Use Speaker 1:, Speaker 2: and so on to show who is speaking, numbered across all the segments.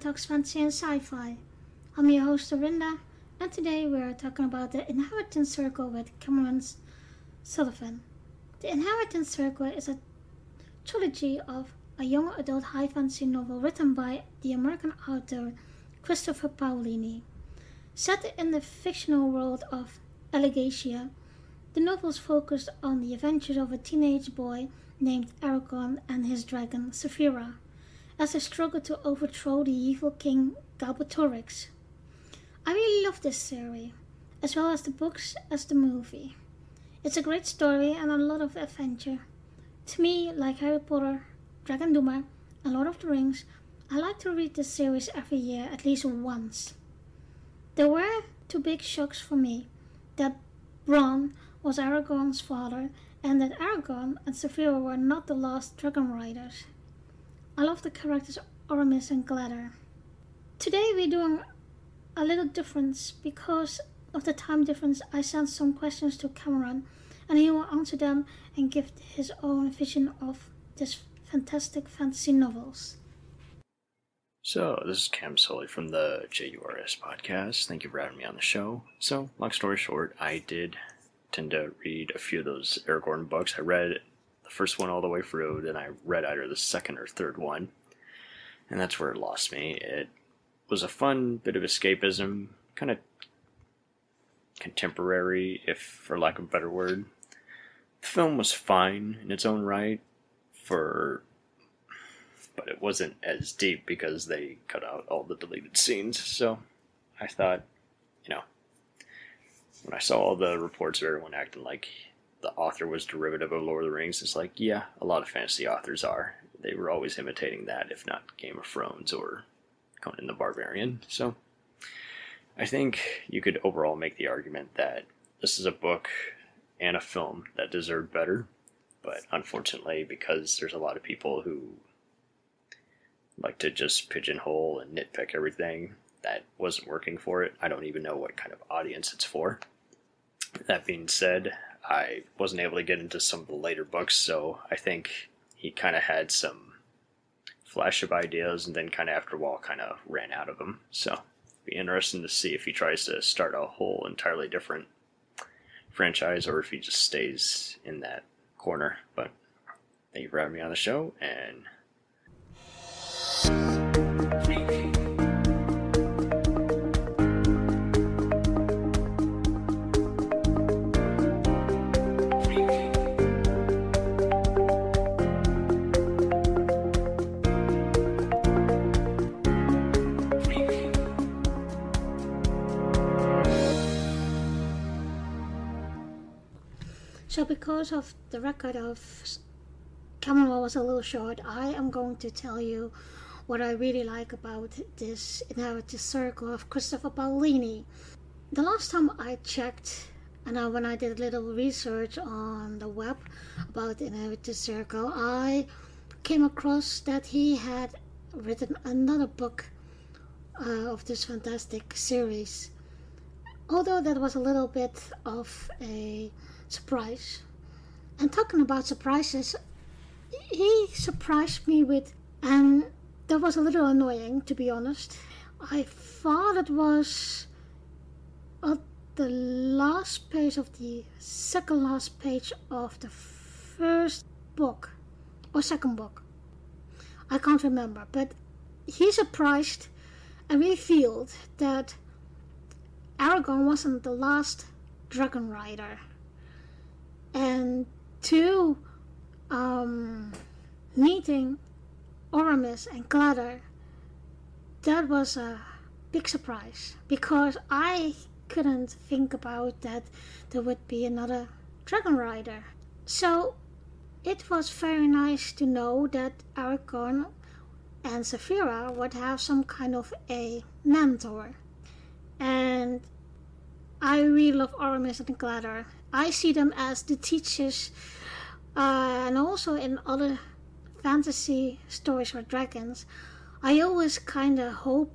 Speaker 1: Talks Fantasy and Sci-Fi. I'm your host Arinda, and today we're talking about the Inheritance Circle with Cameron Sullivan. The Inheritance Circle is a trilogy of a young adult high fantasy novel written by the American author Christopher Paolini. Set in the fictional world of Alagaësia, the novels focus on the adventures of a teenage boy named Eragon and his dragon Saphira as they struggle to overthrow the evil king Galbatorix. I really love this series, as well as the books as the movie. It's a great story and a lot of adventure. To me, like Harry Potter, Dragon Dogma, and Lord of the Rings, I like to read this series every year at least once. There were two big shocks for me that Brom was Eragon's father and that Eragon and Saphira were not the last dragon riders. I love the characters Oromis and Glaedr. Today we're doing a little difference because of the time difference. I sent some questions to Cameron and he will answer them and give his own vision of this fantastic fantasy novels.
Speaker 2: So, this is Cam Sully from the JURS podcast. Thank you for having me on the show. So, long story short, I did tend to read a few of those Eragon books. I read the first one all the way through, then I read either the second or third one, and that's where it lost me. It was a fun bit of escapism, kind of contemporary, if for lack of a better word. The film was fine in its own right, for but it wasn't as deep because they cut out all the deleted scenes. So I thought, you know, when I saw all the reports of everyone acting like the author was derivative of Lord of the Rings, it's like, yeah, a lot of fantasy authors are. They were always imitating that, if not Game of Thrones or Conan the Barbarian. So I think you could overall make the argument that this is a book and a film that deserved better. But unfortunately, because there's a lot of people who like to just pigeonhole and nitpick everything, that wasn't working for it. I don't even know what kind of audience it's for. That being said, I wasn't able to get into some of the later books, so I think he kind of had some flash of ideas and then kind of after a while kind of ran out of them. So be interesting to see if he tries to start a whole entirely different franchise or if he just stays in that corner. But thank you for having me on the show and
Speaker 1: So, because of the record of Cameron was a little short, I am going to tell you what I really like about this Inheritance Circle of Christopher Paolini. The last time I checked, and I, when I did a little research on the web about Inheritance Circle, I came across that he had written another book uh, of this fantastic series. Although that was a little bit of a surprise. And talking about surprises, he surprised me with, and that was a little annoying to be honest. I thought it was at the last page of the second last page of the first book or second book. I can't remember, but he surprised and revealed that Eragon wasn't the last dragon rider and two, um, meeting Oromis and Glaedr, that was a big surprise because I couldn't think about that there would be another dragon rider. So it was very nice to know that Eragon and Saphira would have some kind of a mentor. And I really love Oromis and Glaedr. I see them as the teachers, uh, and also in other fantasy stories for dragons. I always kind of hope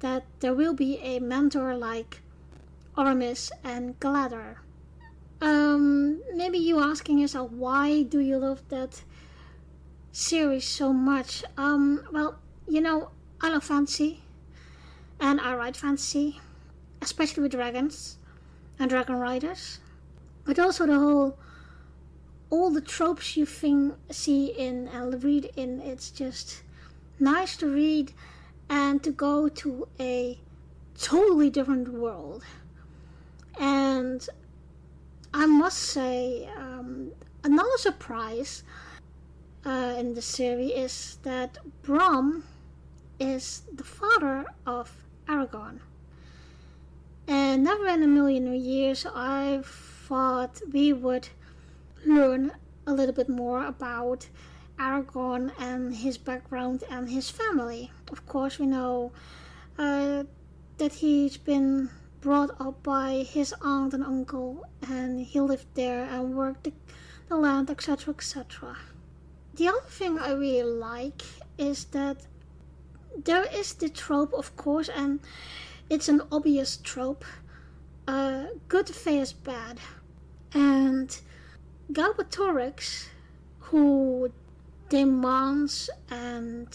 Speaker 1: that there will be a mentor like Oromis and Glaedr. Um, maybe you asking yourself why do you love that series so much? Um, well, you know, I love fantasy, and I write fantasy, especially with dragons and dragon riders, but also the whole all the tropes you think, see in and read in. It's just nice to read and to go to a totally different world. And I must say, um, another surprise uh, in the series is that Brom is the father of Eragon. And never in a million years I thought we would learn a little bit more about Eragon and his background and his family. Of course, we know uh, that he's been brought up by his aunt and uncle, and he lived there and worked the, the land, etc., etc. The other thing I really like is that there is the trope, of course, and it's an obvious trope uh, good face bad. And Galbatorix, who demands and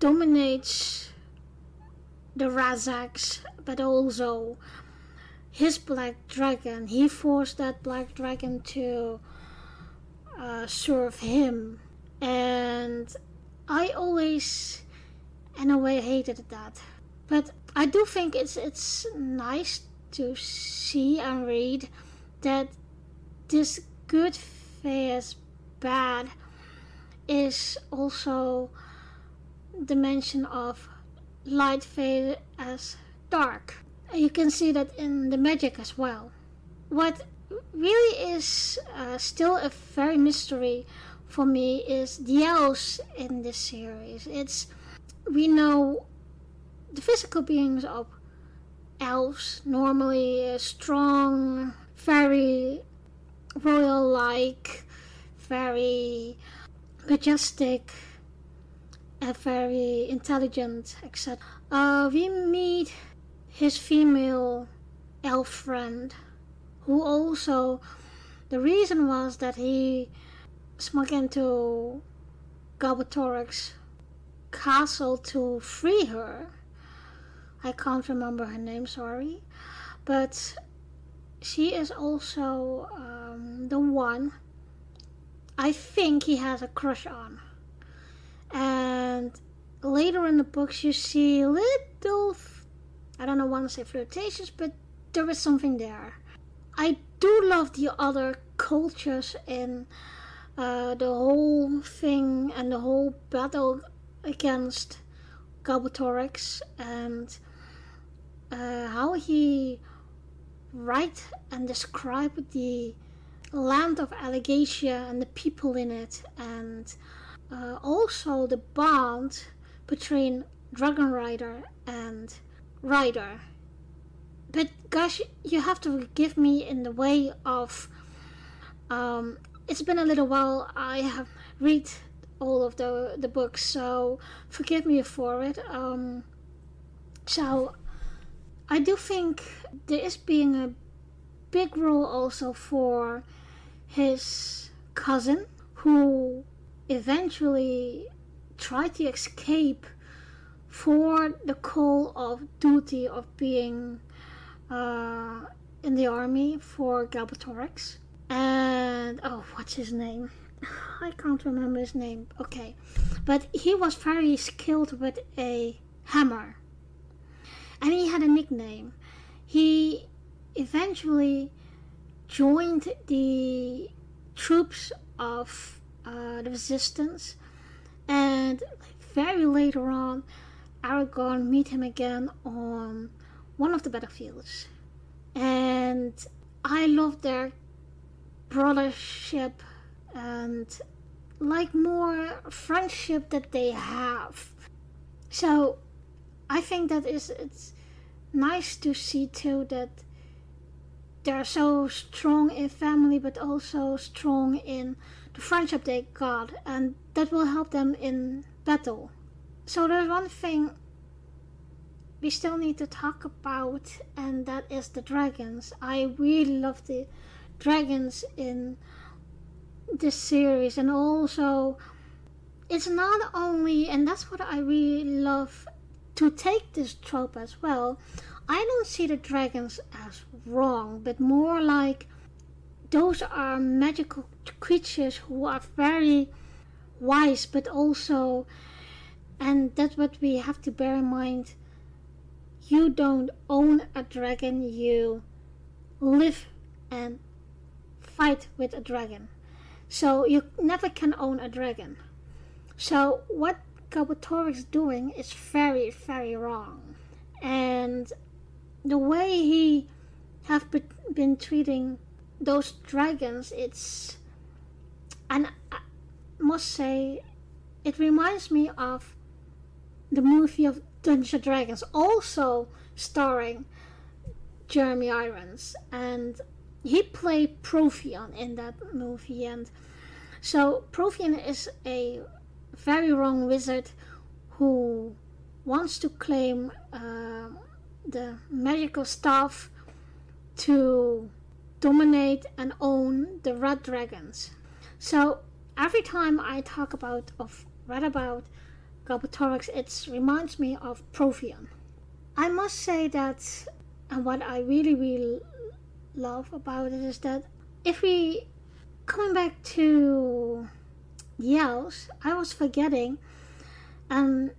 Speaker 1: dominates the Ra'zacs, but also his black dragon. He forced that black dragon to uh, serve him, and I always, in a way, hated that. But I do think it's it's nice to see and read that this good face bad is also the mention of light fade as dark. You can see that in the magic as well. What really is uh, still a very mystery for me is the elves in this series. It's we know the physical beings of elves normally strong, very royal like, very majestic, and very intelligent, etc. Uh, we meet his female elf friend, who also, the reason was that he snuck into Galbatorix castle to free her. I can't remember her name, sorry. But she is also um, the one I think he has a crush on. And later in the books, you see little, I don't know, want to say flirtations, but there is something there. I do love the other cultures in uh, the whole thing and the whole battle against Galbatorix and uh, how he write and describe the land of Alagaësia and the people in it, and uh, also the bond between Dragon Rider and Rider. But gosh, you have to forgive me in the way of. Um, it's been a little while. I have read all of the the books, so forgive me for it. Um, so I do think there is being a big role also for his cousin who eventually tried to escape for the call of duty of being uh, in the army for Galbatorix. And oh, what's his name? I can't remember his name. Okay, but he was very skilled with a hammer and he had a nickname. He eventually joined the troops of uh, the resistance, and very later on, Eragon meet him again on one of the battlefields, and I love their brothership and like more friendship that they have. So I think that is it's nice to see too that they're so strong in family but also strong in the friendship they got and that will help them in battle. So there's one thing we still need to talk about and that is the dragons. I really love the dragons in this series and also it's not only, and that's what I really love to take this trope as well. I don't see the dragons as wrong, but more like those are magical creatures who are very wise, but also, and that's what we have to bear in mind. You don't own a dragon, you live and fight with a dragon. So you never can own a dragon. So what Galbatorix is doing is very, very wrong. And the way he have been treating those dragons, it's and I must say, it reminds me of the movie of Dungeons and Dragons, also starring Jeremy Irons, and he played Profion in that movie, and so Profion is a very wrong wizard who wants to claim uh, the magical staff to dominate and own the red dragons. So every time I talk about of read about Galbatorix, it reminds me of Profion. I must say that, and what I really really love about it is that if we coming back to yells, I was forgetting, and um,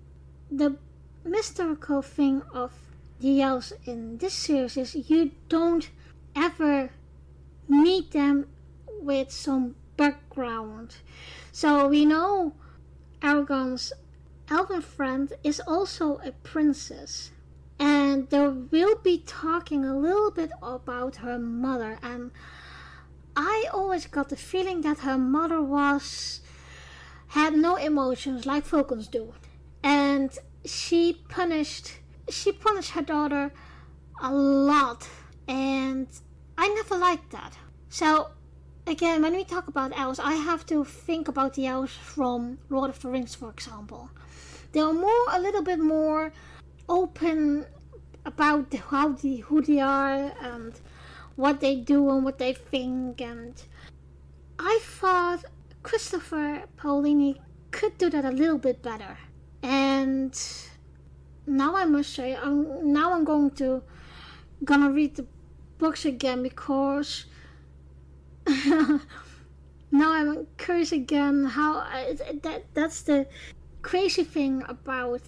Speaker 1: the mystical thing of the yells in this series is you don't ever meet them with some background. So we know Eragon's elven friend is also a princess. And they will be talking a little bit about her mother. And I always got the feeling that her mother was had no emotions like Vulcans do. And she punished she punished her daughter a lot and I never liked that. So again when we talk about elves I have to think about the elves from Lord of the Rings for example. They're more a little bit more open about how the who they are and what they do and what they think and I thought Christopher Paolini could do that a little bit better. And now I must say, I'm, now I'm going to gonna read the books again because now I'm curious again how I, that that's the crazy thing about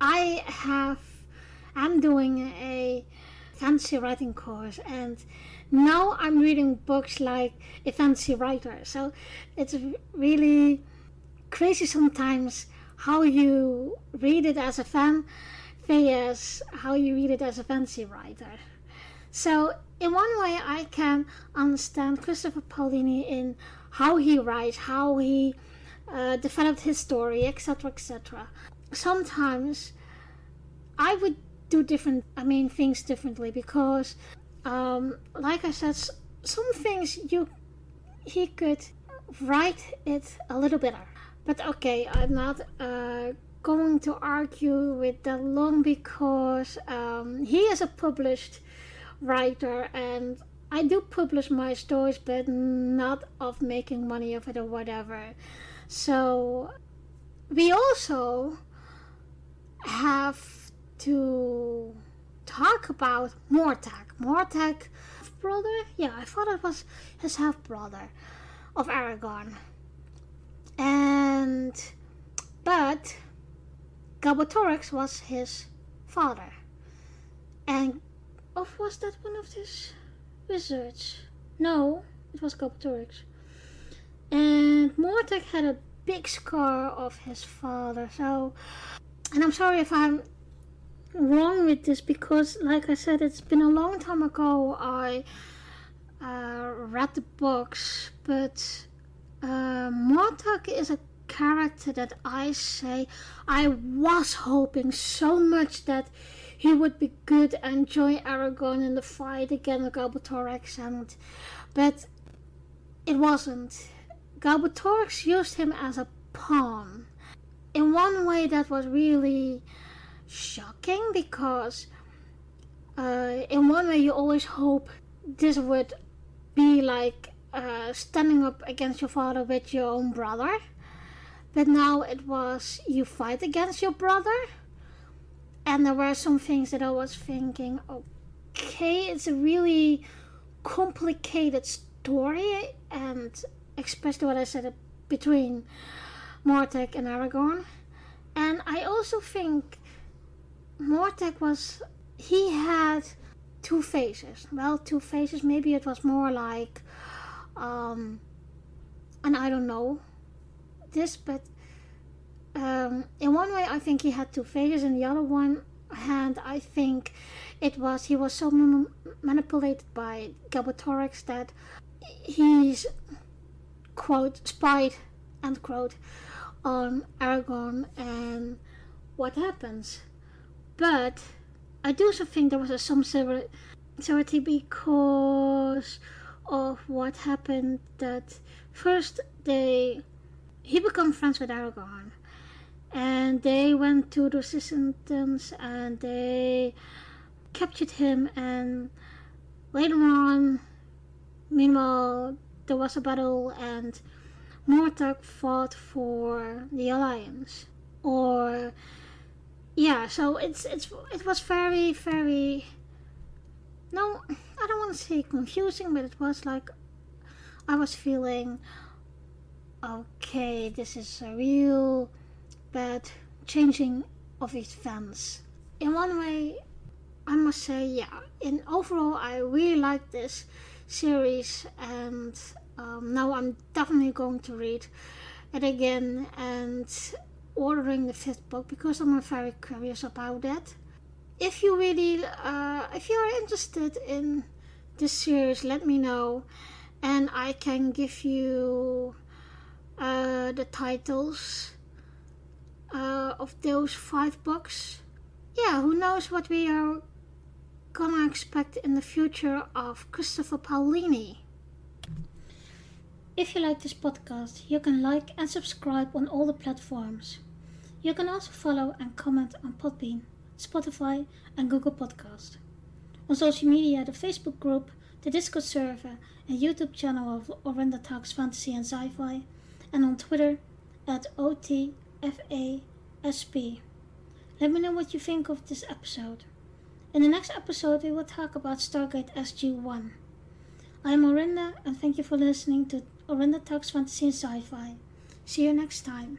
Speaker 1: I have I'm doing a fancy writing course and now I'm reading books like a fancy writer. So it's really crazy sometimes how you read it as a fan versus how you read it as a fancy writer. So in one way, I can understand Christopher Paolini in how he writes, how he uh, developed his story, etc., etc. Sometimes I would do different, I mean, things differently because um, like I said, some things you he could write it a little better. But okay, I'm not uh, going to argue with that long because um, he is a published writer and I do publish my stories, but not of making money of it or whatever. So we also have to talk about Murtagh. Murtagh, brother? Yeah, I thought it was his half brother of Aragorn. And but Galbatorix was his father. And oh, was that one of his wizards? No, it was Galbatorix. And Murtagh had a big scar of his father. So, and I'm sorry if I'm wrong with this because, like I said, it's been a long time ago I uh, read the books, but uh, Murtagh is a character that I say I was hoping so much that he would be good and join Eragon in the fight against Galbatorix, and but it wasn't. Galbatorix used him as a pawn. In one way, that was really shocking because uh, in one way you always hope this would be like uh, standing up against your father with your own brother but now it was you fight against your brother. And there were some things that I was thinking, okay, it's a really complicated story, and especially what I said between Murtagh and Eragon. And I also think Murtagh was he had two faces. Well, two faces. Maybe it was more like, um, and I don't know this, but um, in one way, I think he had two faces, and the other one hand, I think it was he was so m- manipulated by Galbatorix that he's quote spied end quote on Eragon and what happens. But I do also think there was some similarity because of what happened that first they he became friends with Eragon and they went to the resistance and they captured him and later on meanwhile there was a battle and Murtagh fought for the alliance or yeah so it's it's it was very very no i don't want to say confusing but it was like i was feeling okay this is a real bad changing of events in one way i must say yeah in overall i really like this series and um, now i'm definitely going to read it again and ordering the fifth book because I'm very curious about that. If you really, uh, if you are interested in this series, let me know, and I can give you uh, the titles uh, of those five books. Yeah, who knows what we are gonna expect in the future of Christopher Paolini. If you like this podcast, you can like and subscribe on all the platforms. You can also follow and comment on Podbean, Spotify, and Google Podcast. On social media, the Facebook group, the Discord server, and YouTube channel of Orinda Talks Fantasy and Sci-Fi, and on Twitter at OTFASP. Let me know what you think of this episode. In the next episode, we will talk about Stargate SG-1. I am Orinda, and thank you for listening to Orinda Talks Fantasy and Sci-Fi. See you next time.